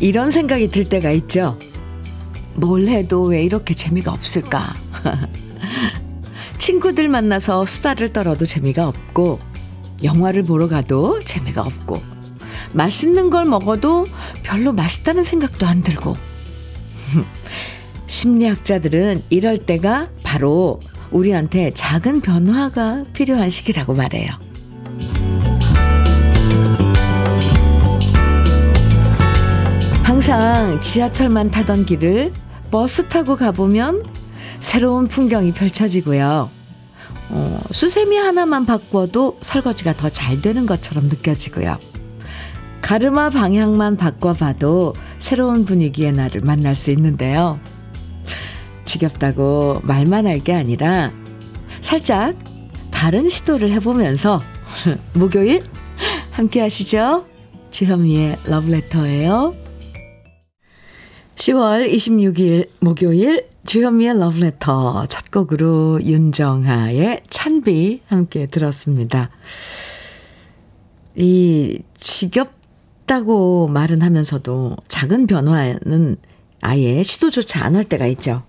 이런 생각이 들 때가 있죠. 뭘 해도 왜 이렇게 재미가 없을까? 친구들 만나서 수다를 떨어도 재미가 없고, 영화를 보러 가도 재미가 없고, 맛있는 걸 먹어도 별로 맛있다는 생각도 안 들고. 심리학자들은 이럴 때가 바로 우리한테 작은 변화가 필요한 시기라고 말해요. 항상 지하철만 타던 길을 버스 타고 가보면 새로운 풍경이 펼쳐지고요. 어, 수세미 하나만 바꿔도 설거지가 더 잘 되는 것처럼 느껴지고요. 가르마 방향만 바꿔봐도 새로운 분위기의 날을 만날 수 있는데요. 지겹다고 말만 할 게 아니라 살짝 다른 시도를 해보면서 목요일 함께 하시죠. 주현미의 러브레터예요. 10월 26일 목요일 주현미의 러브레터 첫 곡으로 윤정하의 찬비 함께 들었습니다. 이 지겹다고 말은 하면서도 작은 변화는 아예 시도조차 안 할 때가 있죠.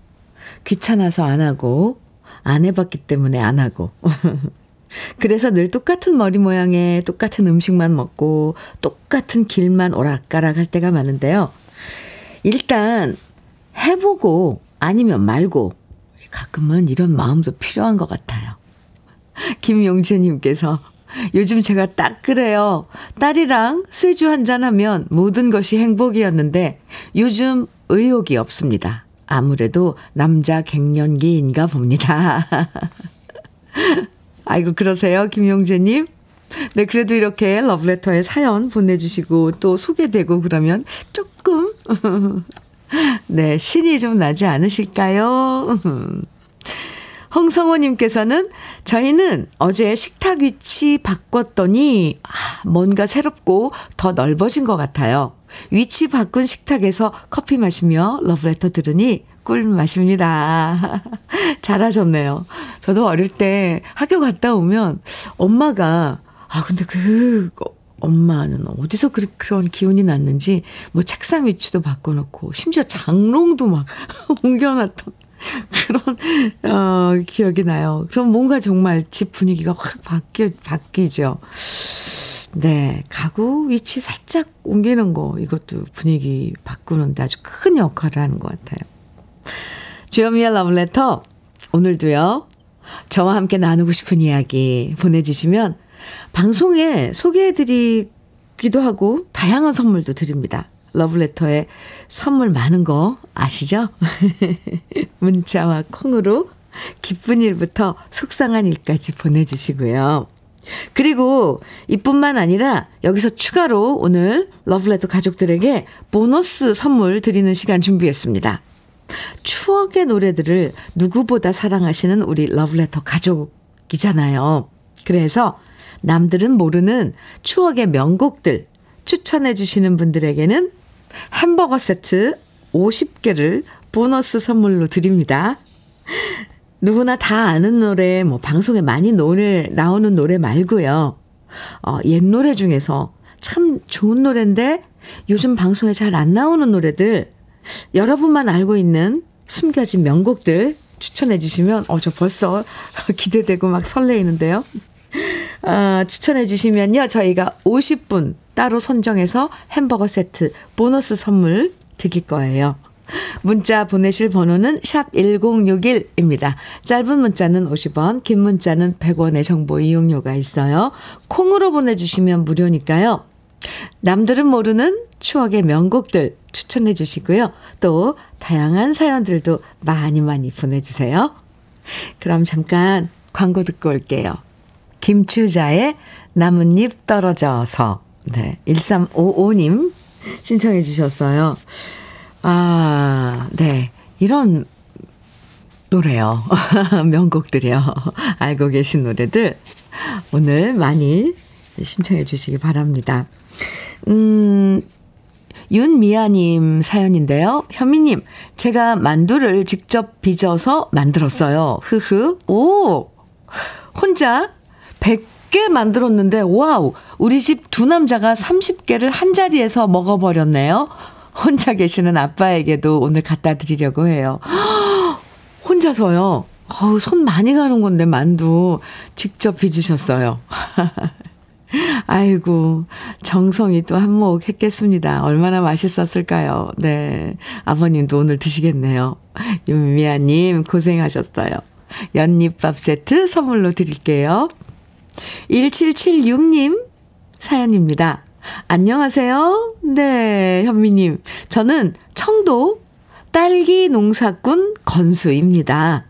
귀찮아서 안 하고 안 해봤기 때문에 안 하고 그래서 늘 똑같은 머리 모양에 똑같은 음식만 먹고 똑같은 길만 오락가락 할 때가 많은데요. 일단 해보고 아니면 말고 가끔은 이런 마음도 필요한 것 같아요. 김용재님께서 요즘 제가 딱 그래요. 딸이랑 쇠주 한잔 하면 모든 것이 행복이었는데 요즘 의욕이 없습니다. 아무래도 남자 갱년기인가 봅니다. 아이고, 그러세요, 김용재님? 네, 그래도 이렇게 러브레터에 사연 보내주시고 또 소개되고 그러면 조금, 네, 신이 좀 나지 않으실까요? 홍성호님께서는 저희는 어제 식탁 위치 바꿨더니 아, 뭔가 새롭고 더 넓어진 것 같아요. 위치 바꾼 식탁에서 커피 마시며 러브레터 들으니 꿀맛입니다. 잘하셨네요. 저도 어릴 때 학교 갔다 오면 엄마가 아 근데 그 엄마는 어디서 그, 그런 기운이 났는지 뭐 책상 위치도 바꿔놓고 심지어 장롱도 막 옮겨놨던 그런 어, 기억이 나요. 그럼 뭔가 정말 집 분위기가 확 바뀌 바뀌죠. 네, 가구 위치 살짝 옮기는 거 이것도 분위기 바꾸는데 아주 큰 역할을 하는 것 같아요. 주현미의 러브레터 오늘도요. 저와 함께 나누고 싶은 이야기 보내주시면 방송에 소개해드리기도 하고 다양한 선물도 드립니다. 러브레터에 선물 많은 거 아시죠? 문자와 콩으로 기쁜 일부터 속상한 일까지 보내주시고요. 그리고 이뿐만 아니라 여기서 추가로 오늘 러브레터 가족들에게 보너스 선물 드리는 시간 준비했습니다. 추억의 노래들을 누구보다 사랑하시는 우리 러브레터 가족이잖아요. 그래서 남들은 모르는 추억의 명곡들 추천해 주시는 분들에게는 햄버거 세트 50개를 보너스 선물로 드립니다. 누구나 다 아는 노래, 뭐 방송에 많이 노래 나오는 노래 말고요. 어, 옛 노래 중에서 참 좋은 노래인데 요즘 방송에 잘 안 나오는 노래들 여러분만 알고 있는 숨겨진 명곡들 추천해 주시면 어 저 벌써 기대되고 막 설레이는데요. 아, 추천해 주시면요. 저희가 50분 따로 선정해서 햄버거 세트 보너스 선물 드릴 거예요. 문자 보내실 번호는 샵 1061입니다. 짧은 문자는 50원, 긴 문자는 100원의 정보 이용료가 있어요. 콩으로 보내주시면 무료니까요. 남들은 모르는 추억의 명곡들 추천해 주시고요. 또 다양한 사연들도 많이 많이 보내주세요. 그럼 잠깐 광고 듣고 올게요. 김추자의 나뭇잎 떨어져서 네, 1355님 신청해 주셨어요. 아, 네. 이런 노래요. 명곡들이요. 알고 계신 노래들 오늘 많이 신청해 주시기 바랍니다. 음, 윤미아님 사연인데요. 현미님, 제가 만두를 직접 빚어서 만들었어요. 흐흐. 오! 혼자 100개 만들었는데, 와우! 우리 집 두 남자가 30개를 한 자리에서 먹어버렸네요. 혼자 계시는 아빠에게도 오늘 갖다 드리려고 해요. 혼자서요. 어우, 손 많이 가는 건데, 만두. 직접 빚으셨어요. 아이고, 정성이 또 한몫 했겠습니다. 얼마나 맛있었을까요? 네. 아버님도 오늘 드시겠네요. 윤미아님, 고생하셨어요. 연잎밥 세트 선물로 드릴게요. 1776님 사연입니다. 안녕하세요. 네, 현미님. 저는 청도 딸기 농사꾼 건수입니다.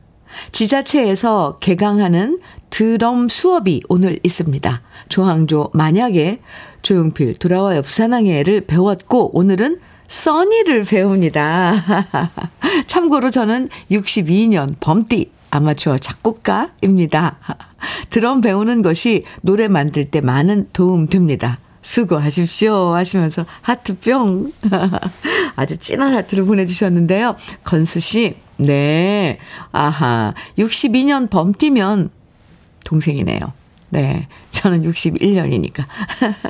지자체에서 개강하는 드럼 수업이 오늘 있습니다. 조항조 만약에 조용필 돌아와 옆사랑해를 배웠고 오늘은 써니를 배웁니다. 참고로 저는 62년 범띠 아마추어 작곡가입니다. 드럼 배우는 것이 노래 만들 때 많은 도움 됩니다. 수고하십시오 하시면서 하트 뿅. 아주 진한 하트를 보내주셨는데요. 건수 씨, 네. 아하. 62년 범띠면 동생이네요. 네. 저는 61년이니까.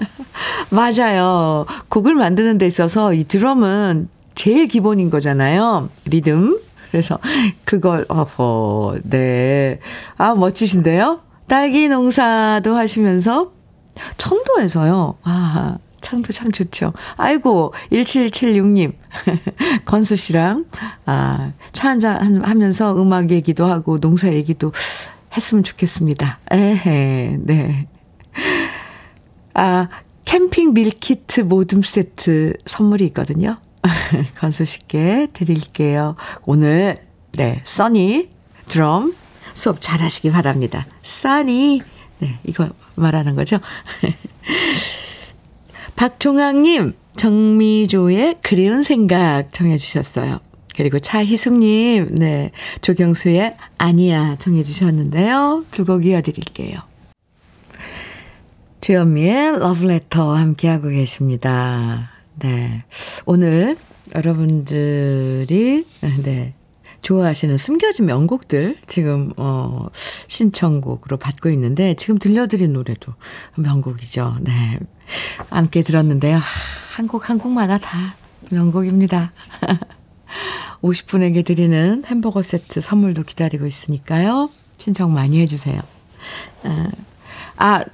맞아요. 곡을 만드는 데 있어서 이 드럼은 제일 기본인 거잖아요. 리듬. 그래서 그걸, 어허, 네. 아, 멋지신데요? 딸기 농사도 하시면서 청도에서요. 아, 청도 참 좋죠. 아이고, 1776님. 건수 씨랑, 아, 차 한잔 하면서 음악 얘기도 하고 농사 얘기도 했으면 좋겠습니다. 에헤, 네. 아, 캠핑 밀키트 모듬 세트 선물이 있거든요. 건수 씨께 드릴게요. 오늘, 네, 써니 드럼 수업 잘 하시기 바랍니다. 써니. 네, 이거 말하는 거죠. 박종학님, 정미조의 그리운 생각 정해주셨어요. 그리고 차희숙님, 네, 조경수의 아니야 정해주셨는데요. 두 곡 이어드릴게요. 주현미의 러브레터 함께하고 계십니다. 네. 오늘 여러분들이, 네. 좋아하시는 숨겨진 명곡들 지금 어 신청곡으로 받고 있는데 지금 들려드린 노래도 명곡이죠. 네. 함께 들었는데요. 한곡한 곡마다 다 명곡입니다. 50분에게 드리는 햄버거 세트 선물도 기다리고 있으니까요. 신청 많이 해주세요. 아,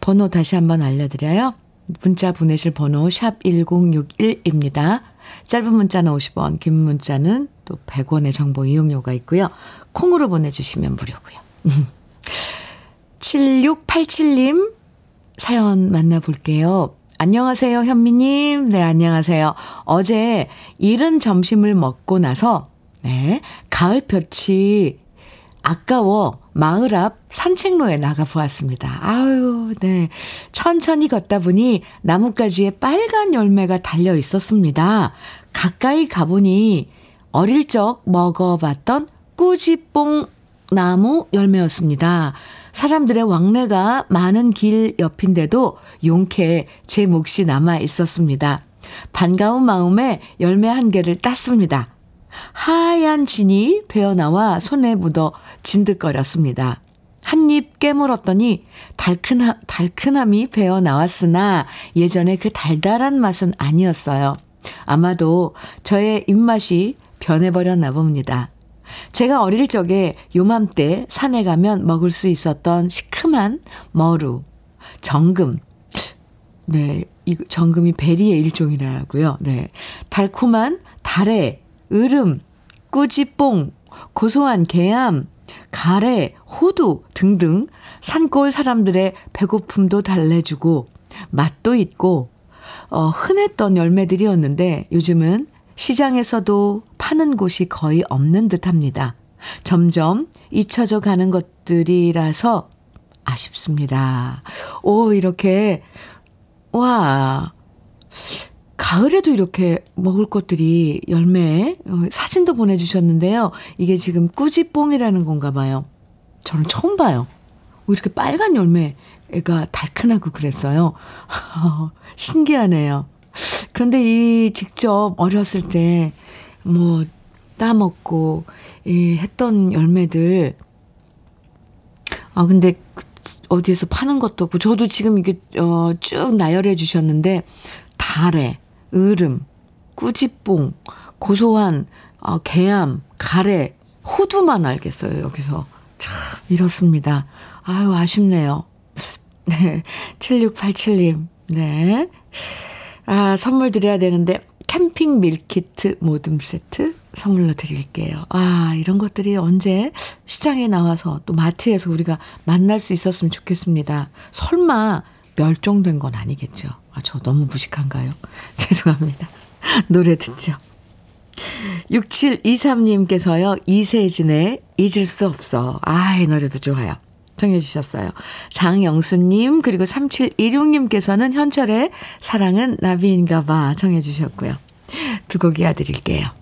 번호 다시 한번 알려드려요. 문자 보내실 번호 샵 1061입니다. 짧은 문자는 50원, 긴 문자는 또 100원의 정보 이용료가 있고요. 콩으로 보내주시면 무료고요. 7687님 사연 만나볼게요. 안녕하세요, 현미님. 네, 안녕하세요. 어제 이른 점심을 먹고 나서, 네, 가을 볕이 아까워 마을 앞 산책로에 나가 보았습니다. 아유, 네. 천천히 걷다 보니 나뭇가지에 빨간 열매가 달려 있었습니다. 가까이 가보니 어릴 적 먹어봤던 꾸지뽕 나무 열매였습니다. 사람들의 왕래가 많은 길 옆인데도 용케 제 몫이 남아 있었습니다. 반가운 마음에 열매 한 개를 땄습니다. 하얀 진이 배어나와 손에 묻어 진득거렸습니다. 한 입 깨물었더니 달큰함, 달큰함이 배어 나왔으나 예전에 그 달달한 맛은 아니었어요. 아마도 저의 입맛이 변해버렸나 봅니다. 제가 어릴 적에 요맘때 산에 가면 먹을 수 있었던 시큼한 머루, 정금. 네, 이 정금이 베리의 일종이라고요. 네. 달콤한 달에, 으름, 꾸지뽕, 고소한 개암, 가래, 호두 등등 산골 사람들의 배고픔도 달래주고 맛도 있고 어, 흔했던 열매들이었는데 요즘은 시장에서도 파는 곳이 거의 없는 듯 합니다. 점점 잊혀져 가는 것들이라서 아쉽습니다. 오, 이렇게, 와, 가을에도 이렇게 먹을 것들이 열매, 어, 사진도 보내주셨는데요. 이게 지금 꾸지뽕이라는 건가 봐요. 저는 처음 봐요. 이렇게 빨간 열매가 달큰하고 그랬어요. 신기하네요. 그런데 이 직접 어렸을 때 뭐 따먹고 이 했던 열매들 아 근데 어디에서 파는 것도 없고, 저도 지금 이게, 어, 쭉 나열해 주셨는데, 달래, 으름, 꾸지뽕, 고소한, 어, 개암, 가래, 호두만 알겠어요, 여기서. 참, 이렇습니다. 아유, 아쉽네요. 네. 7687님, 네. 아, 선물 드려야 되는데, 캠핑 밀키트 모듬 세트 선물로 드릴게요. 아, 이런 것들이 언제 시장에 나와서 또 마트에서 우리가 만날 수 있었으면 좋겠습니다. 설마 멸종된 건 아니겠죠. 아, 저 너무 무식한가요? 죄송합니다. 노래 듣죠. 6723님께서요, 이세진의 잊을 수 없어. 아, 이 노래도 좋아요. 청해 주셨어요. 장영수님, 그리고 3716님께서는 현철의 사랑은 나비인가 봐 청해 주셨고요. 두 곡 이어드릴게요.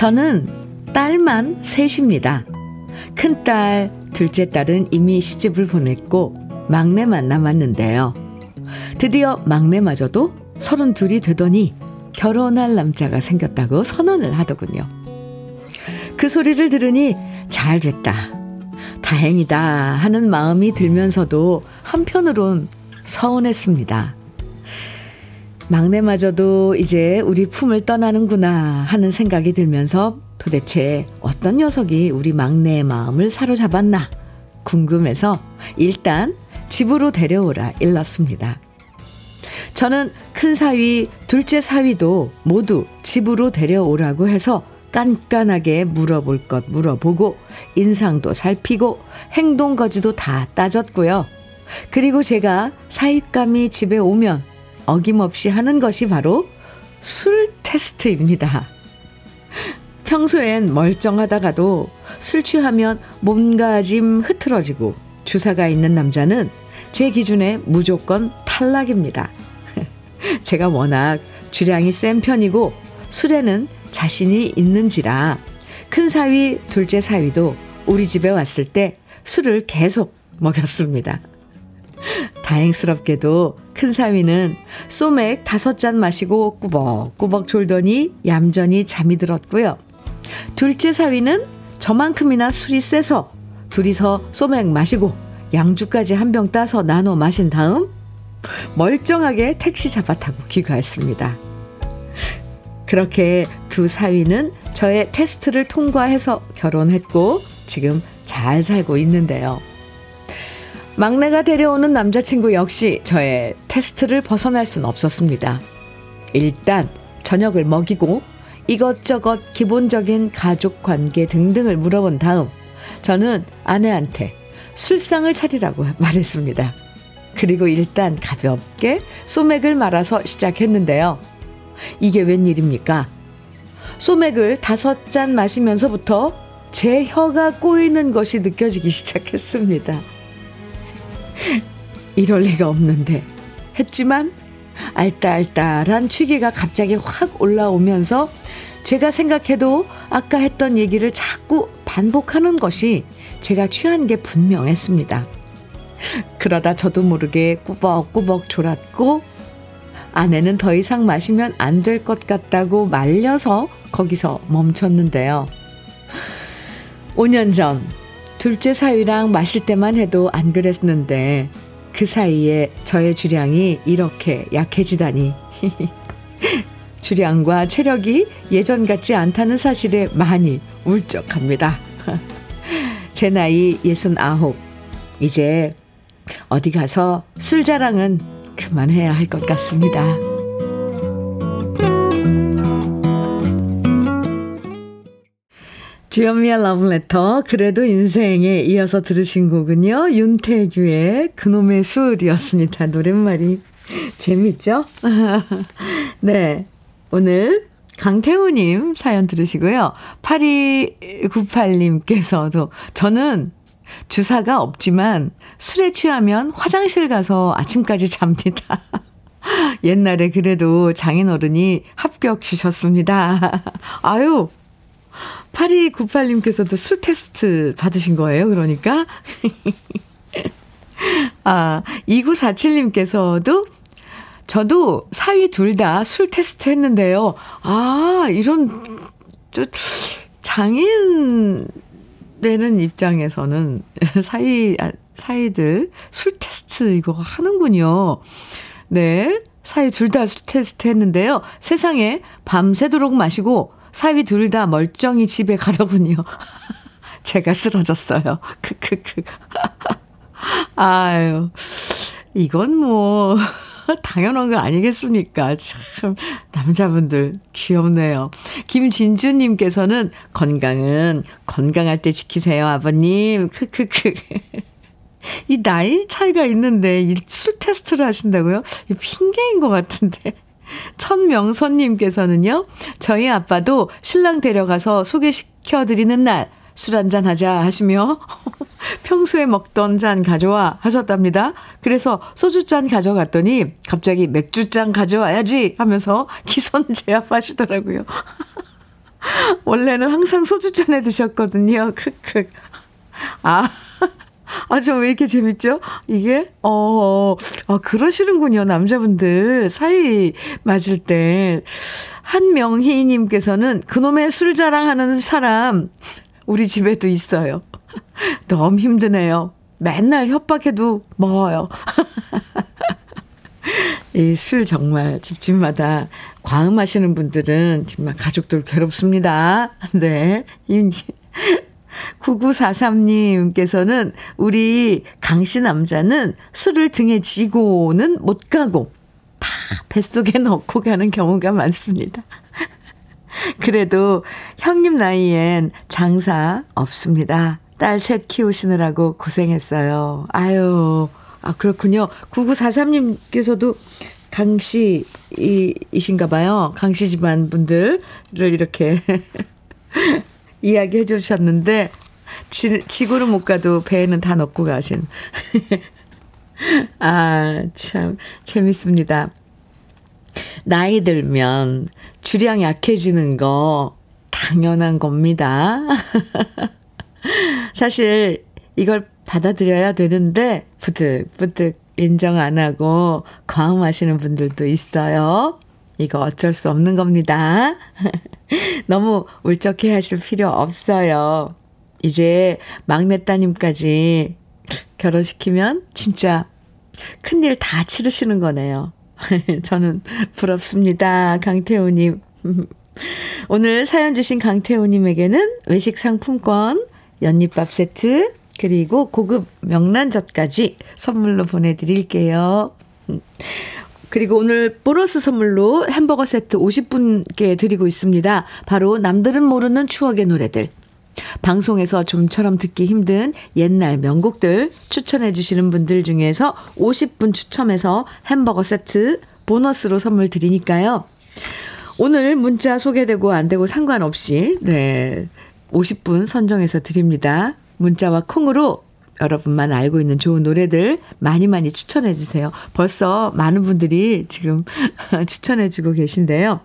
저는 딸만 셋입니다. 큰 딸, 둘째 딸은 이미 시집을 보냈고 막내만 남았는데요. 드디어 막내마저도 서른 둘이 되더니 결혼할 남자가 생겼다고 선언을 하더군요. 그 소리를 들으니 잘 됐다. 다행이다 하는 마음이 들면서도 한편으론 서운했습니다. 막내마저도 이제 우리 품을 떠나는구나 하는 생각이 들면서 도대체 어떤 녀석이 우리 막내의 마음을 사로잡았나 궁금해서 일단 집으로 데려오라 일렀습니다. 저는 큰 사위, 둘째 사위도 모두 집으로 데려오라고 해서 깐깐하게 물어볼 것 물어보고 인상도 살피고 행동 거지도 다 따졌고요. 그리고 제가 사윗감이 집에 오면 어김없이 하는 것이 바로 술 테스트입니다. 평소엔 멀쩡하다가도 술 취하면 몸가짐 흐트러지고 주사가 있는 남자는 제 기준에 무조건 탈락입니다. 제가 워낙 주량이 센 편이고 술에는 자신이 있는지라 큰 사위, 둘째 사위도 우리 집에 왔을 때 술을 계속 먹였습니다. 다행스럽게도 큰 사위는 소맥 다섯 잔 마시고 꾸벅꾸벅 졸더니 얌전히 잠이 들었고요. 둘째 사위는 저만큼이나 술이 세서 둘이서 소맥 마시고 양주까지 한 병 따서 나눠 마신 다음 멀쩡하게 택시 잡아 타고 귀가했습니다. 그렇게 두 사위는 저의 테스트를 통과해서 결혼했고 지금 잘 살고 있는데요. 막내가 데려오는 남자친구 역시 저의 테스트를 벗어날 순 없었습니다. 일단 저녁을 먹이고 이것저것 기본적인 가족 관계 등등을 물어본 다음 저는 아내한테 술상을 차리라고 말했습니다. 그리고 일단 가볍게 소맥을 말아서 시작했는데요. 이게 웬일입니까? 소맥을 다섯 잔 마시면서부터 제 혀가 꼬이는 것이 느껴지기 시작했습니다. 이럴 리가 없는데 했지만 알딸딸한 취기가 갑자기 확 올라오면서 제가 생각해도 아까 했던 얘기를 자꾸 반복하는 것이 제가 취한 게 분명했습니다. 그러다 저도 모르게 꾸벅꾸벅 졸았고 아내는 더 이상 마시면 안 될 것 같다고 말려서 거기서 멈췄는데요. 5년 전 둘째 사위랑 마실 때만 해도 안 그랬는데 그 사이에 저의 주량이 이렇게 약해지다니. 주량과 체력이 예전 같지 않다는 사실에 많이 울적합니다. 제 나이 69. 이제 어디 가서 술 자랑은 그만해야 할 것 같습니다. 주현미의 러브레터 그래도 인생에 이어서 들으신 곡은요. 윤태규의 그놈의 술이었습니다. 노랫말이 재밌죠? 네. 오늘 강태우님 사연 들으시고요. 8298님께서도 저는 주사가 없지만 술에 취하면 화장실 가서 아침까지 잡니다. 옛날에 그래도 장인어른이 합격 주셨습니다. 아유, 8298님께서도 술 테스트 받으신 거예요, 그러니까? 아, 2947님께서도 저도 사위 둘 다 술 테스트 했는데요. 아, 이런, 저, 장인 되는 입장에서는 사이, 아, 사이들 술 테스트 이거 하는군요. 네. 사위 둘다 술 테스트 했는데요. 세상에 밤새도록 마시고 사위 둘 다 멀쩡히 집에 가더군요. 제가 쓰러졌어요. 크크크. 아유. 이건 뭐 당연한 거 아니겠습니까? 참, 남자분들 귀엽네요. 김진주 님께서는 건강은 건강할 때 지키세요, 아버님. 크크크. 이 나이 차이가 있는데 이 술 테스트를 하신다고요? 이 핑계인 것 같은데. 천명선님께서는요, 저희 아빠도 신랑 데려가서 소개시켜드리는 날, 술 한잔 하자 하시며 평소에 먹던 잔 가져와 하셨답니다. 그래서 소주잔 가져갔더니 갑자기 맥주잔 가져와야지 하면서 기선 제압하시더라고요. 원래는 항상 소주잔에 드셨거든요. 크크. 아. 아, 저 왜 이렇게 재밌죠? 이게, 어, 아, 그러시는군요. 남자분들 사이 맞을 때. 한명희님께서는 그놈의 술 자랑하는 사람, 우리 집에도 있어요. 너무 힘드네요. 맨날 협박해도 먹어요. 이 술 정말 집집마다 과음하시는 분들은 정말 가족들 괴롭습니다. 네. 9943님께서는 우리 강씨 남자는 술을 등에 지고는 못 가고 다 뱃속에 넣고 가는 경우가 많습니다. 그래도 형님 나이엔 장사 없습니다. 딸 셋 키우시느라고 고생했어요. 아유, 아, 그렇군요. 9943님께서도 강씨이신가 봐요. 강씨 집안 분들을 이렇게 이야기해 주셨는데, 지, 지구를 못 가도 배에는 다 넣고 가신. 아, 참, 재밌습니다. 나이 들면 주량 약해지는 거 당연한 겁니다. 사실 이걸 받아들여야 되는데 부득부득 인정 안 하고 과음하시는 분들도 있어요. 이거 어쩔 수 없는 겁니다. 너무 울적해 하실 필요 없어요. 이제 막내 따님까지 결혼시키면 진짜 큰일 다 치르시는 거네요. 저는 부럽습니다. 강태호님. 오늘 사연 주신 강태호님에게는 외식 상품권, 연잎밥 세트, 그리고 고급 명란젓까지 선물로 보내드릴게요. 그리고 오늘 보너스 선물로 햄버거 세트 50분께 드리고 있습니다. 바로 남들은 모르는 추억의 노래들. 방송에서 좀처럼 듣기 힘든 옛날 명곡들 추천해 주시는 분들 중에서 50분 추첨해서 햄버거 세트 보너스로 선물 드리니까요. 오늘 문자 소개되고 안 되고 상관없이 네. 50분 선정해서 드립니다. 문자와 콩으로 여러분만 알고 있는 좋은 노래들 많이 많이 추천해 주세요. 벌써 많은 분들이 지금 추천해 주고 계신데요.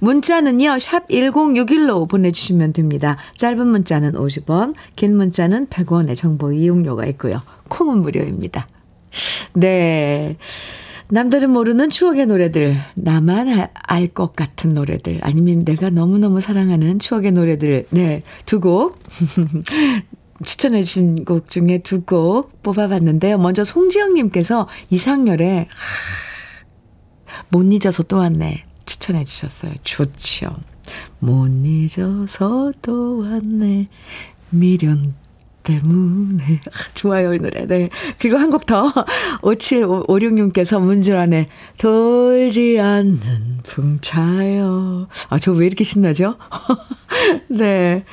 문자는요. 샵 1061로 보내 주시면 됩니다. 짧은 문자는 50원, 긴 문자는 100원의 정보 이용료가 있고요. 콩은 무료입니다. 네. 남들은 모르는 추억의 노래들, 나만 알 것 같은 노래들, 아니면 내가 너무너무 사랑하는 추억의 노래들, 네, 두 곡. 추천해 주신 곡 중에 두 곡 뽑아봤는데요. 먼저 송지영님께서 이상열의 못 잊어서 또 왔네 추천해 주셨어요. 좋죠. 못 잊어서 또 왔네 미련 때문에 좋아요 이 노래 네 그리고 한 곡 더 5756님께서 문주란에 돌지 않는 풍차요 아 저 왜 이렇게 신나죠 네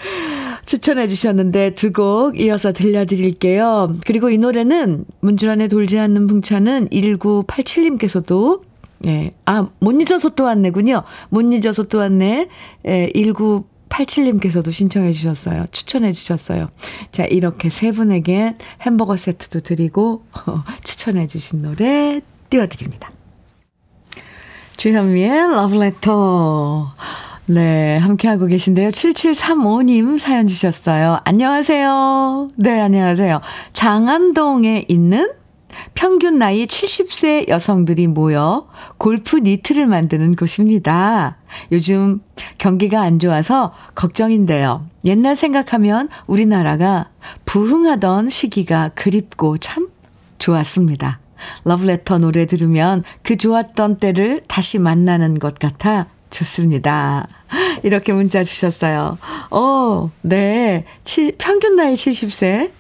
추천해 주셨는데 두 곡 이어서 들려드릴게요. 그리고 이 노래는 문주란에 돌지 않는 풍차는 1987님께서도 예. 아, 못 잊어서 또 왔네군요. 못 잊어서 또 왔네. 예, 1987님께서도 신청해 주셨어요. 추천해 주셨어요. 자, 이렇게 세 분에게 햄버거 세트도 드리고, 어, 추천해 주신 노래 띄워드립니다. 주현미의 러브레터. 네, 함께하고 계신데요. 7735님 사연 주셨어요. 안녕하세요. 네, 안녕하세요. 장안동에 있는 평균 나이 70세 여성들이 모여 골프 니트를 만드는 곳입니다. 요즘 경기가 안 좋아서 걱정인데요. 옛날 생각하면 우리나라가 부흥하던 시기가 그립고 참 좋았습니다. 러브레터 노래 들으면 그 좋았던 때를 다시 만나는 것 같아 좋습니다. 이렇게 문자 주셨어요. 어, 네. 치, 평균 나이 70세.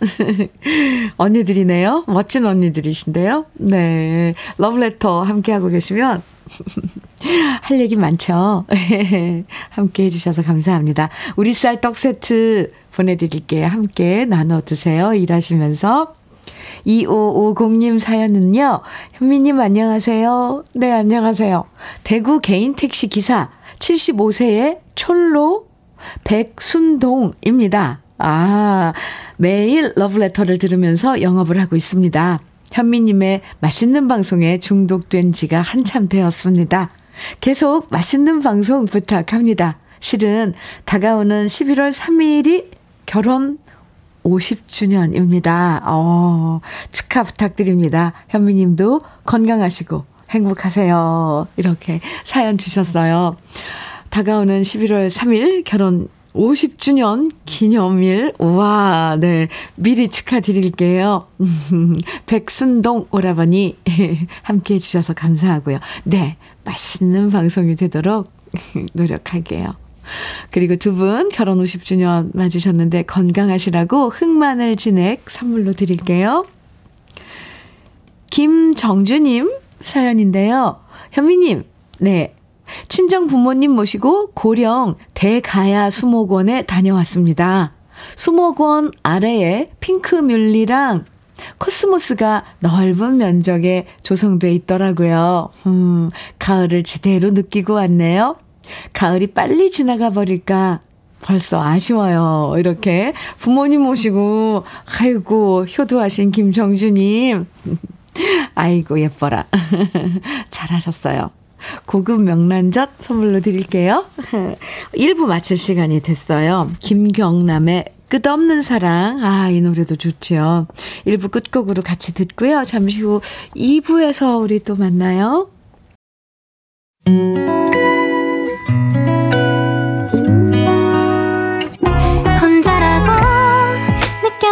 언니들이네요. 멋진 언니들이신데요. 네. 러브레터 함께하고 계시면 할 얘기 많죠. 함께 해주셔서 감사합니다. 우리 쌀 떡 세트 보내드릴게요. 함께 나눠 드세요. 일하시면서. 2550님 사연은요. 현미님 안녕하세요. 네, 안녕하세요. 대구 개인 택시 기사 75세의 촐로 백순동입니다. 아, 매일 러브레터를 들으면서 영업을 하고 있습니다. 현미님의 맛있는 방송에 중독된 지가 한참 되었습니다. 계속 맛있는 방송 부탁합니다. 실은 다가오는 11월 3일이 결혼 50주년입니다. 어, 축하 부탁드립니다. 현미 님도 건강하시고 행복하세요. 이렇게 사연 주셨어요. 다가오는 11월 3일 결혼 50주년 기념일. 우와, 네. 미리 축하드릴게요. 백순동 오라버니 함께 해주셔서 감사하고요. 네. 맛있는 방송이 되도록 노력할게요. 그리고 두 분 결혼 50주년 맞으셨는데 건강하시라고 흑마늘 진액 선물로 드릴게요. 김정주님 사연인데요. 현미님, 네. 친정 부모님 모시고 고령 대가야 수목원에 다녀왔습니다. 수목원 아래에 핑크뮬리랑 코스모스가 넓은 면적에 조성돼 있더라고요. 음, 가을을 제대로 느끼고 왔네요. 가을이 빨리 지나가 버릴까 벌써 아쉬워요. 이렇게 부모님 모시고 아이고 효도하신 김정주님. 아이고 예뻐라. 잘하셨어요. 고급 명란젓 선물로 드릴게요. 1부 마칠 시간이 됐어요. 김경남의 끝없는 사랑. 아, 이 노래도 좋죠. 1부 끝곡으로 같이 듣고요. 잠시 후 2부에서 우리 또 만나요.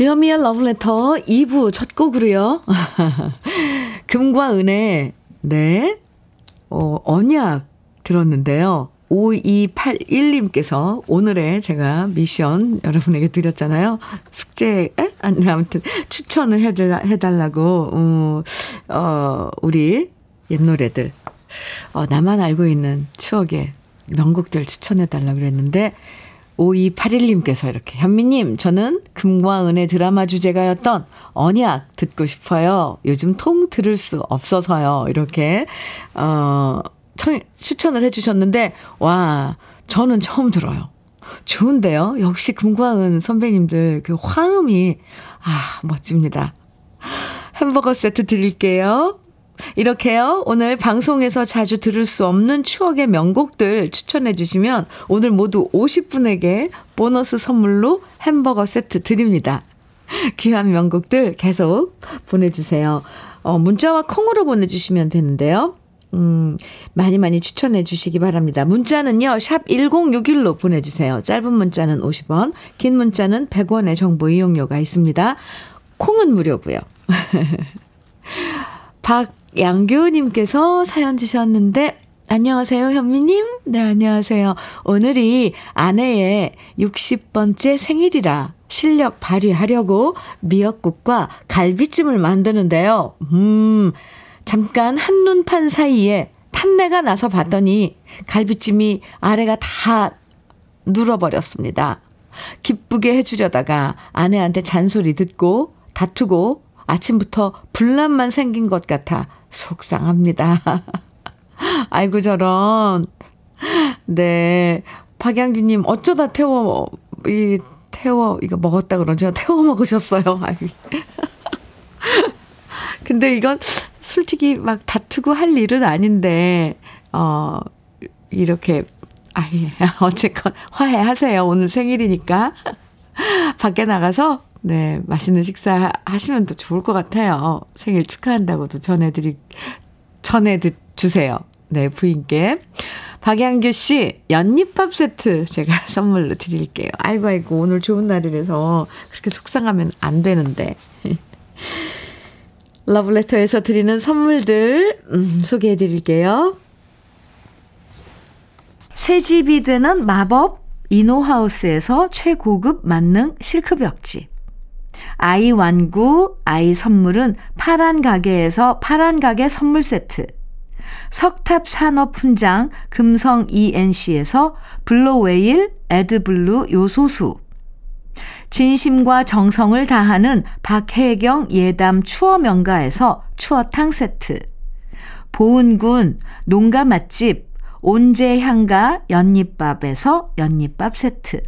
주현미의 러브레터 2부 첫 곡으로요. 금과 은혜, 네. 어, 언약 들었는데요. 5281님께서 오늘의 제가 미션 여러분에게 드렸잖아요. 숙제, 에? 아니, 아무튼 추천을 해달라, 해달라고, 어, 어, 우리 옛 노래들, 어, 나만 알고 있는 추억의 명곡들 추천해달라고 그랬는데, 5281님께서 이렇게, 현미님, 저는 금과 은의 드라마 주제가였던 언약 듣고 싶어요. 요즘 통 들을 수 없어서요. 이렇게, 어, 청, 추천을 해주셨는데, 와, 저는 처음 들어요. 좋은데요? 역시 금광은 선배님들 그 화음이, 아, 멋집니다. 햄버거 세트 드릴게요. 이렇게요. 오늘 방송에서 자주 들을 수 없는 추억의 명곡들 추천해 주시면 오늘 모두 50분에게 보너스 선물로 햄버거 세트 드립니다. 귀한 명곡들 계속 보내주세요. 어, 문자와 콩으로 보내주시면 되는데요. 음, 많이 많이 추천해 주시기 바랍니다. 문자는요, 샵 1061로 보내주세요. 짧은 문자는 50원, 긴 문자는 100원의 정보 이용료가 있습니다. 콩은 무료고요. 박 양교님께서 사연 주셨는데, 안녕하세요, 현미님. 네, 안녕하세요. 오늘이 아내의 60번째 생일이라 실력 발휘하려고 미역국과 갈비찜을 만드는데요. 음, 잠깐 한눈판 사이에 탄내가 나서 봤더니 갈비찜이 아래가 다 눌어버렸습니다. 기쁘게 해주려다가 아내한테 잔소리 듣고 다투고 아침부터 분란만 생긴 것 같아 속상합니다. 아이고, 저런. 네. 박양규님, 어쩌다 태워, 이, 태워, 이거 먹었다 그러죠? 태워 먹으셨어요. 아이. 근데 이건 솔직히 막 다투고 할 일은 아닌데, 어, 이렇게, 아예, 어쨌건 화해하세요. 오늘 생일이니까. 밖에 나가서, 네, 맛있는 식사 하시면 더 좋을 것 같아요. 생일 축하한다고도 전해드리, 전해드, 주세요. 네, 부인께. 박양규 씨, 연잎밥 세트 제가 선물로 드릴게요. 아이고, 아이고, 오늘 좋은 날이라서 그렇게 속상하면 안 되는데. 러브레터에서 드리는 선물들, 음, 소개해 드릴게요. 새 집이 되는 마법 이노하우스에서 최고급 만능 실크벽지. 아이 완구, 아이 선물은 파란 가게에서 파란 가게 선물 세트. 석탑 산업 훈장 금성 ENC에서 블로웨일 에드블루 요소수. 진심과 정성을 다하는 박혜경 예담 추어 명가에서 추어탕 세트. 보은군 농가 맛집 온재향가 연잎밥에서 연잎밥 세트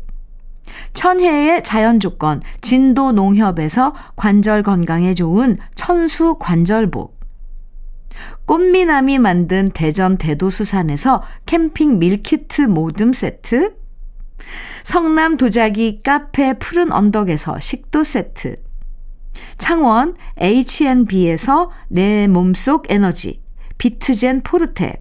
천혜의 자연 조건 진도 농협에서 관절 건강에 좋은 천수 관절보 꽃미남이 만든 대전 대도수산에서 캠핑 밀키트 모듬 세트, 성남 도자기 카페 푸른 언덕에서 식도 세트, 창원 H&B에서 내 몸속 에너지, 비트젠 포르테,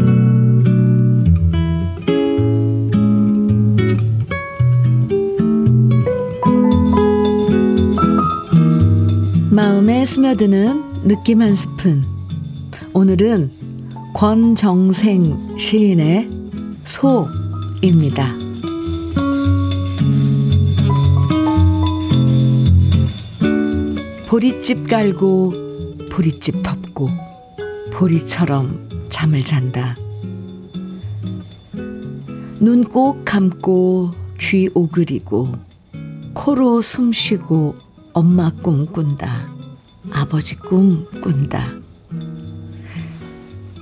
마음에 스며드는 느낌 한 스푼. 오늘은 권정생 시인의 소입니다. 보리집 깔고 보리집 덮고 보리처럼 잠을 잔다. 눈 꼭 감고 귀 오그리고 코로 숨 쉬고 엄마 꿈 꾼다. 아버지 꿈 꾼다.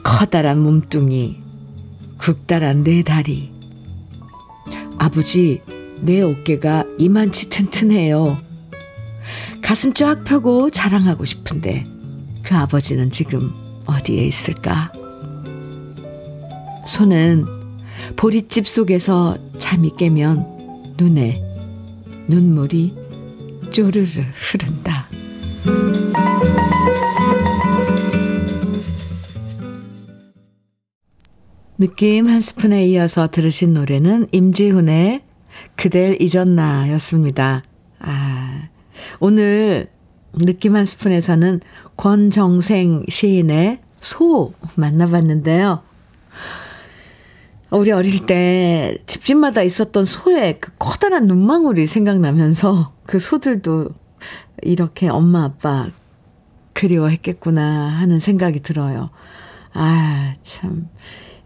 커다란 몸뚱이, 국달한 내 다리. 아버지, 내 어깨가 이만치 튼튼해요. 가슴 쫙 펴고 자랑하고 싶은데 그 아버지는 지금 어디에 있을까? 손은 보릿집 속에서 잠이 깨면 눈에 눈물이 쪼르르 흐른다. 느낌 한 스푼에 이어서 들으신 노래는 임지훈의 그댈 잊었나 였습니다. 아, 오늘 느낌 한 스푼에서는 권정생 시인의 소 만나봤는데요. 우리 어릴 때 집집마다 있었던 소의 그 커다란 눈망울이 생각나면서 그 소들도 이렇게 엄마 아빠 그리워했겠구나 하는 생각이 들어요. 아, 참.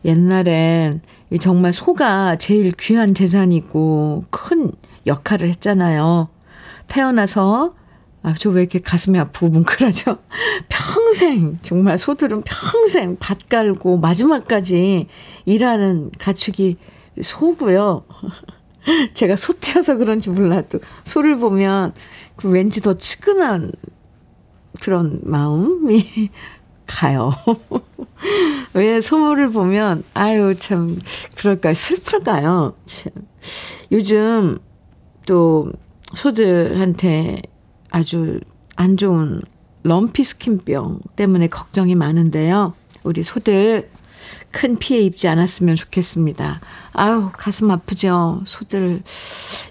옛날엔 정말 소가 제일 귀한 재산이고 큰 역할을 했잖아요. 태어나서 아, 저 왜 이렇게 가슴이 아프고 뭉클하죠? 평생, 정말 소들은 평생 밭 깔고 마지막까지 일하는 가축이 소고요. 제가 소태여서 그런지 몰라도 소를 보면 그 왠지 더 측은한 그런 마음이 가요. 왜 소를 보면, 아유, 참, 그럴까요? 슬플까요? 참. 요즘 또 소들한테 아주 안 좋은 럼피 스킨병 때문에 걱정이 많은데요. 우리 소들 큰 피해 입지 않았으면 좋겠습니다. 아유, 가슴 아프죠. 소들.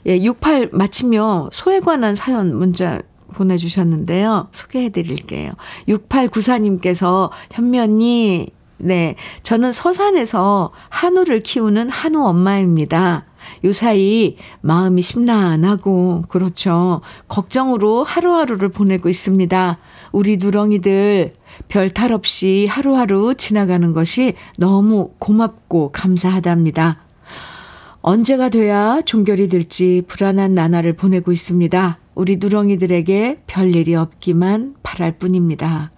예, 68 마치며 소에 관한 사연 문자 보내주셨는데요. 소개해 드릴게요. 6894님께서 현면이, 네. 저는 서산에서 한우를 키우는 한우 엄마입니다. 요 사이 마음이 심란하고, 그렇죠. 걱정으로 하루하루를 보내고 있습니다. 우리 누렁이들 별 탈 없이 하루하루 지나가는 것이 너무 고맙고 감사하답니다. 언제가 돼야 종결이 될지 불안한 나날을 보내고 있습니다. 우리 누렁이들에게 별일이 없기만 바랄 뿐입니다.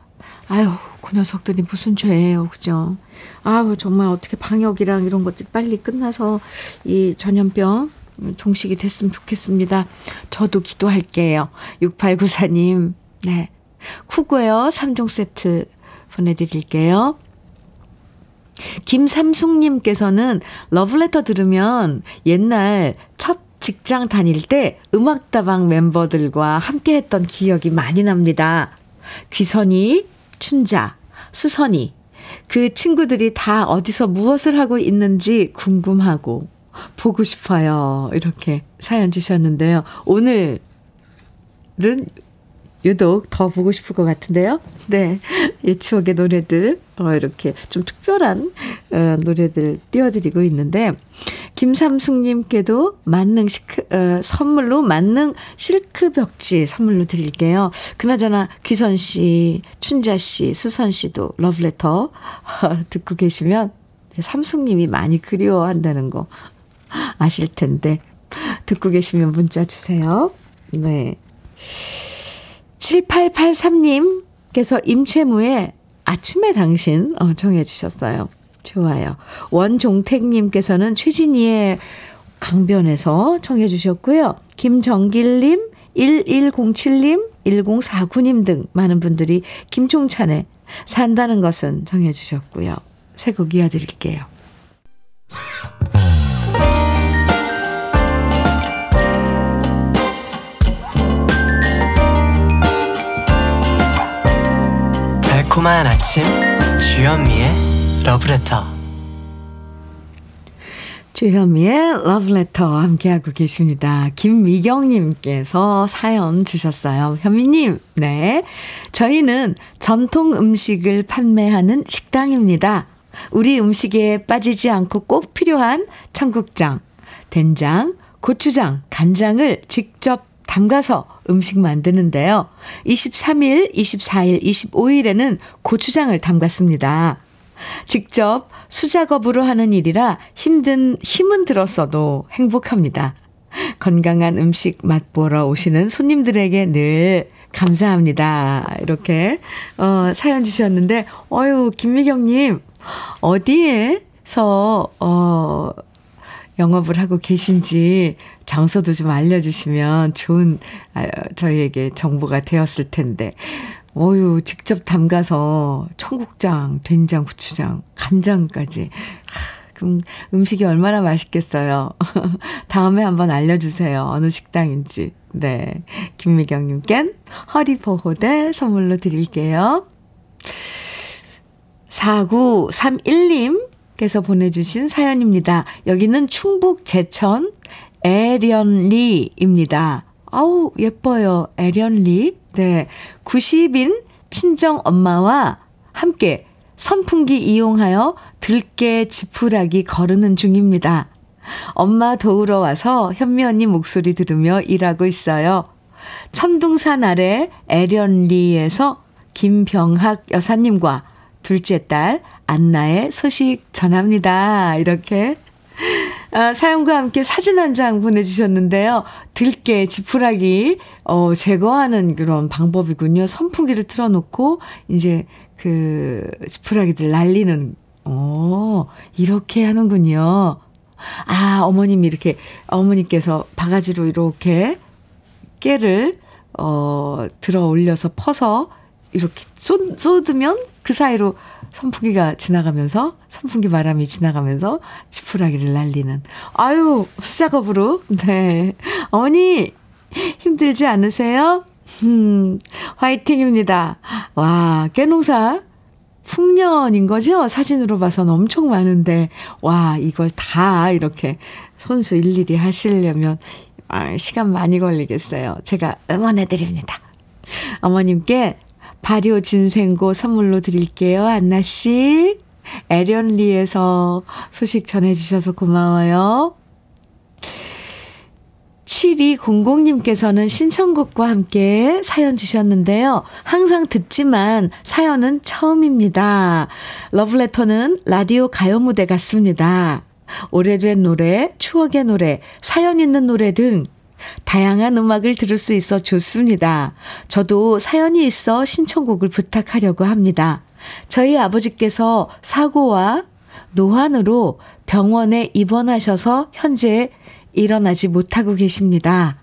아유, 그 녀석들이 무슨 죄예요, 그죠? 아유, 정말 어떻게 방역이랑 이런 것들 빨리 끝나서 이 전염병 종식이 됐으면 좋겠습니다. 저도 기도할게요. 6894님, 네. 쿠고요 3종 세트 보내드릴게요. 김삼숙님께서는 러브레터 들으면 옛날 첫 직장 다닐 때 음악다방 멤버들과 함께 했던 기억이 많이 납니다. 귀선이, 춘자, 수선이, 그 친구들이 다 어디서 무엇을 하고 있는지 궁금하고 보고 싶어요. 이렇게 사연 주셨는데요. 오늘은 유독 더 보고 싶을 것 같은데요. 네. 예, 추억의 노래들, 어, 이렇게 좀 특별한, 어, 노래들 띄워드리고 있는데, 김삼숙님께도 만능 시크, 어, 선물로 만능 실크 벽지 선물로 드릴게요. 그나저나 귀선 씨, 춘자 씨, 수선 씨도 러브레터 어, 듣고 계시면, 삼숙님이 많이 그리워한다는 거 아실 텐데, 듣고 계시면 문자 주세요. 네. 7883님께서 임채무의 아침에 당신 어, 정해 주셨어요. 좋아요. 원종택님께서는 최진희의 강변에서 청해 주셨고요. 김정길님, 1107님, 1049님 등 많은 분들이 김종찬의 산다는 것은 정해 주셨고요. 새곡 이어드릴게요. 달콤한 아침 주현미의 러브레터 주현미의 러브레터 함께하고 계십니다. 김미경님께서 사연 주셨어요. 현미님, 네. 저희는 전통 음식을 판매하는 식당입니다. 우리 음식에 빠지지 않고 꼭 필요한 청국장, 된장, 고추장, 간장을 직접 담가서 음식 만드는데요. 23일, 24일, 25일에는 고추장을 담갔습니다. 직접 수작업으로 하는 일이라 힘든, 힘은 들었어도 행복합니다. 건강한 음식 맛보러 오시는 손님들에게 늘 감사합니다. 이렇게, 어, 사연 주셨는데, 어유 김미경 님, 어디에서, 어, 영업을 하고 계신지 장소도 좀 알려주시면 좋은 아, 저희에게 정보가 되었을 텐데. 어유 직접 담가서 청국장, 된장, 고추장, 간장까지. 그럼 음식이 얼마나 맛있겠어요. 다음에 한번 알려주세요. 어느 식당인지. 네. 김미경님껜 허리보호대 선물로 드릴게요. 4931님 김경숙 님께서 보내주신 사연입니다. 여기는 충북 제천 애련리입니다. 아우, 예뻐요. 애련리. 네. 90인 친정 엄마와 함께 선풍기 이용하여 들깨 지푸라기 거르는 중입니다. 엄마 도우러 와서 현미 언니 목소리 들으며 일하고 있어요. 천둥산 아래 애련리에서 김병학 여사님과 둘째 딸 안나의 소식 전합니다. 이렇게 아, 사연과 함께 사진 한 장 보내주셨는데요. 들깨, 지푸라기, 어, 제거하는 그런 방법이군요. 선풍기를 틀어놓고, 이제 그 지푸라기들 날리는, 어, 이렇게 하는군요. 아, 어머님이 이렇게, 어머니께서 바가지로 이렇게 깨를, 어, 들어 올려서 퍼서 이렇게 쏟, 쏟으면 그 사이로 선풍기가 지나가면서 선풍기 바람이 지나가면서 지푸라기를 날리는 아유 수작업으로 네 어머니 힘들지 않으세요? 음 화이팅입니다. 와 깨농사 풍년인 거죠? 사진으로 봐서는 엄청 많은데 와 이걸 다 이렇게 손수 일일이 하시려면 아, 시간 많이 걸리겠어요. 제가 응원해 드립니다. 어머님께 발효 진생고 선물로 드릴게요. 안나 씨. 에련리에서 소식 전해주셔서 고마워요. 7200님께서는 신청곡과 함께 사연 주셨는데요. 항상 듣지만 사연은 처음입니다. 러브레터는 라디오 가요 무대 같습니다. 오래된 노래, 추억의 노래, 사연 있는 노래 등 다양한 음악을 들을 수 있어 좋습니다. 저도 사연이 있어 신청곡을 부탁하려고 합니다. 저희 아버지께서 사고와 노환으로 병원에 입원하셔서 현재 일어나지 못하고 계십니다.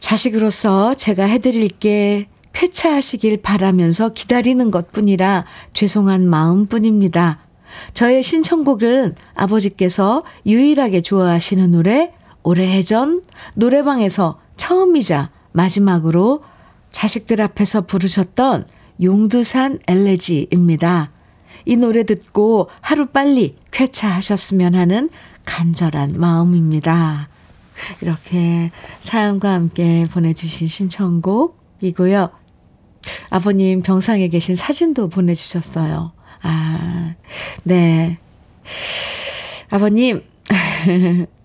자식으로서 제가 해드릴 게 쾌차하시길 바라면서 기다리는 것 뿐이라 죄송한 마음 뿐입니다. 저의 신청곡은 아버지께서 유일하게 좋아하시는 노래 오래전 노래방에서 처음이자 마지막으로 자식들 앞에서 부르셨던 용두산 엘레지입니다. 이 노래 듣고 하루 빨리 쾌차하셨으면 하는 간절한 마음입니다. 이렇게 사연과 함께 보내주신 신청곡이고요. 아버님 병상에 계신 사진도 보내주셨어요. 아, 네. 아버님,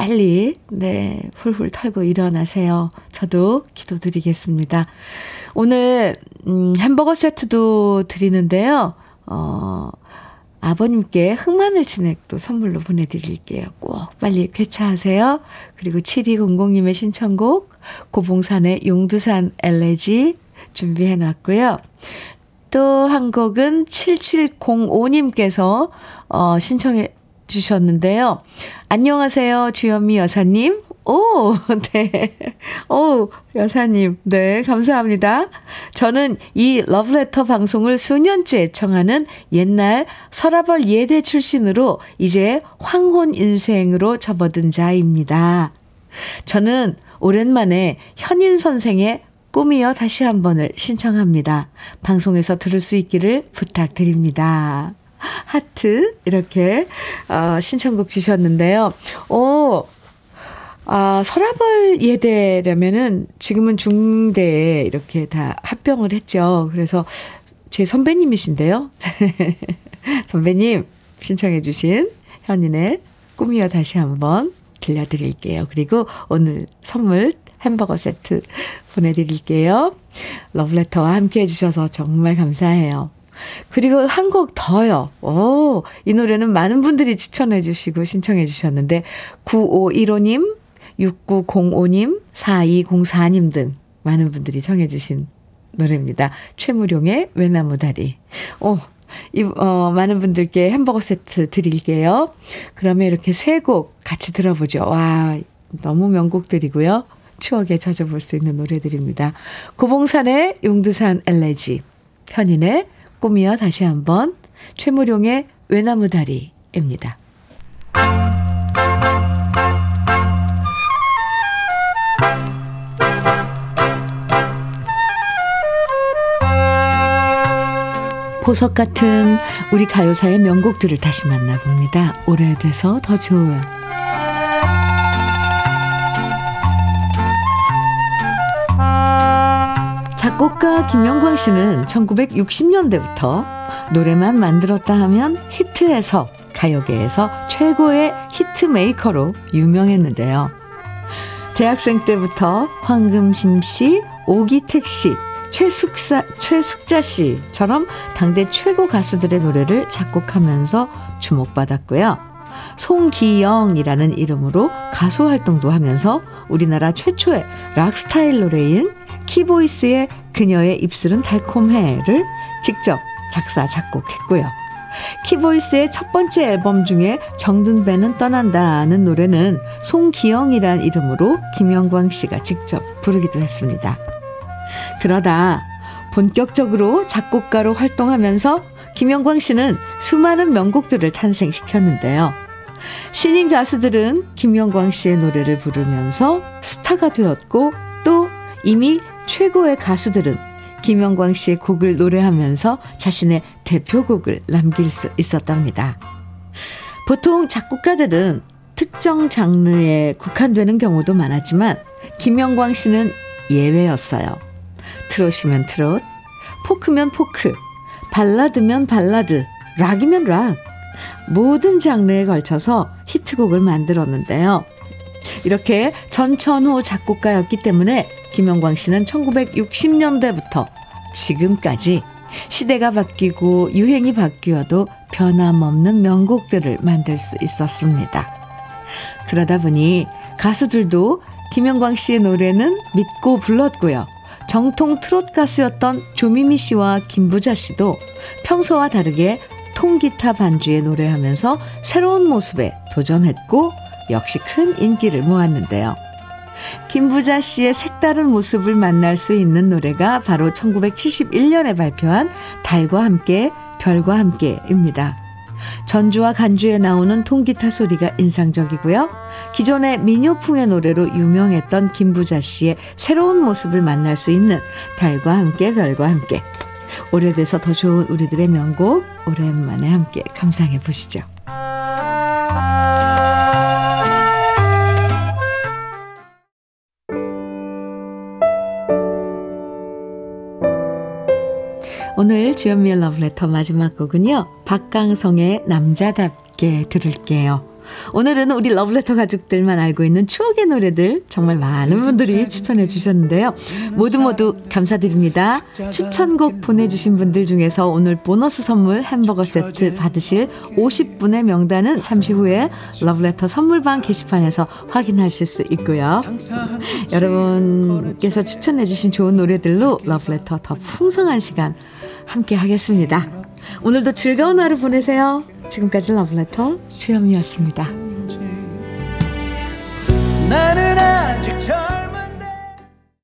빨리, 네, 훌훌 털고 일어나세요. 저도 기도드리겠습니다. 오늘, 음, 햄버거 세트도 드리는데요. 어, 아버님께 흑마늘 진액도 선물로 보내드릴게요. 꼭 빨리 쾌차하세요. 그리고 7200님의 신청곡, 고봉산의 용두산 엘레지 준비해 놨고요. 또 한 곡은 7705님께서, 어, 신청해 주셨는데요. 안녕하세요, 주현미 여사님. 오, 네. 오, 여사님. 네, 감사합니다. 저는 이 러브레터 방송을 수년째 청하는 옛날 서라벌 예대 출신으로 이제 황혼 인생으로 접어든 자입니다. 저는 오랜만에 현인 선생의 꿈이여 다시 한 번을 신청합니다. 방송에서 들을 수 있기를 부탁드립니다. 하트 이렇게 어, 신청곡 주셨는데요. 오, 아, 서라벌 예대라면은 지금은 중대에 이렇게 다 합병을 했죠. 그래서 제 선배님이신데요. 선배님 신청해 주신 현인의 꿈이여 다시 한번 들려드릴게요. 그리고 오늘 선물 햄버거 세트 보내드릴게요. 러브레터와 함께 해주셔서 정말 감사해요. 그리고 한 곡 더요. 오, 이 노래는 많은 분들이 추천해 주시고 신청해 주셨는데, 9515님, 6905님, 4204님 등 많은 분들이 청해 주신 노래입니다. 최무룡의 외나무 다리. 오, 이, 어, 많은 분들께 햄버거 세트 드릴게요. 그러면 이렇게 세 곡 같이 들어보죠. 와, 너무 명곡들이고요. 추억에 젖어볼 수 있는 노래들입니다. 고봉산의 용두산 엘레지, 현인의 꿈이여 다시 한번 최무룡의 외나무 다리입니다. 보석 같은 우리 가요사의 명곡들을 다시 만나봅니다. 오래돼서 더 좋은. 작곡가 김영광 씨는 1960년대부터 노래만 만들었다 하면 히트해서 가요계에서 최고의 히트메이커로 유명했는데요. 대학생 때부터 황금심 씨, 오기택 씨, 최숙사, 최숙자 씨처럼 당대 최고 가수들의 노래를 작곡하면서 주목받았고요. 송기영이라는 이름으로 가수 활동도 하면서 우리나라 최초의 락스타일 노래인 키보이스의 그녀의 입술은 달콤해를 직접 작사, 작곡했고요. 키보이스의 첫 번째 앨범 중에 정든배는 떠난다는 노래는 송기영이란 이름으로 김영광 씨가 직접 부르기도 했습니다. 그러다 본격적으로 작곡가로 활동하면서 김영광 씨는 수많은 명곡들을 탄생시켰는데요. 신인 가수들은 김영광 씨의 노래를 부르면서 스타가 되었고 또 이미 최고의 가수들은 김영광 씨의 곡을 노래하면서 자신의 대표곡을 남길 수 있었답니다. 보통 작곡가들은 특정 장르에 국한되는 경우도 많았지만 김영광 씨는 예외였어요. 트롯이면 트롯, 포크면 포크, 발라드면 발라드, 락이면 락. 모든 장르에 걸쳐서 히트곡을 만들었는데요. 이렇게 전천후 작곡가였기 때문에 김영광 씨는 1960년대부터 지금까지 시대가 바뀌고 유행이 바뀌어도 변함없는 명곡들을 만들 수 있었습니다. 그러다 보니 가수들도 김영광 씨의 노래는 믿고 불렀고요. 정통 트롯 가수였던 조미미 씨와 김부자 씨도 평소와 다르게 통기타 반주에 노래하면서 새로운 모습에 도전했고 역시 큰 인기를 모았는데요. 김부자 씨의 색다른 모습을 만날 수 있는 노래가 바로 1971년에 발표한 달과 함께 별과 함께입니다. 전주와 간주에 나오는 통기타 소리가 인상적이고요. 기존의 민요풍의 노래로 유명했던 김부자 씨의 새로운 모습을 만날 수 있는 달과 함께 별과 함께 오래돼서 더 좋은 우리들의 명곡 오랜만에 함께 감상해 보시죠. 오늘 주연미의 러브레터 마지막 곡은요. 박강성의 남자답게 들을게요. 오늘은 우리 러브레터 가족들만 알고 있는 추억의 노래들 정말 많은 분들이 추천해 주셨는데요. 모두 모두 감사드립니다. 추천곡 보내주신 분들 중에서 오늘 보너스 선물 햄버거 세트 받으실 50분의 명단은 잠시 후에 러브레터 선물방 게시판에서 확인하실 수 있고요. 여러분께서 추천해 주신 좋은 노래들로 러브레터 더 풍성한 시간 함께 하겠습니다. 오늘도 즐거운 하루 보내세요. 지금까지 러브레터 아직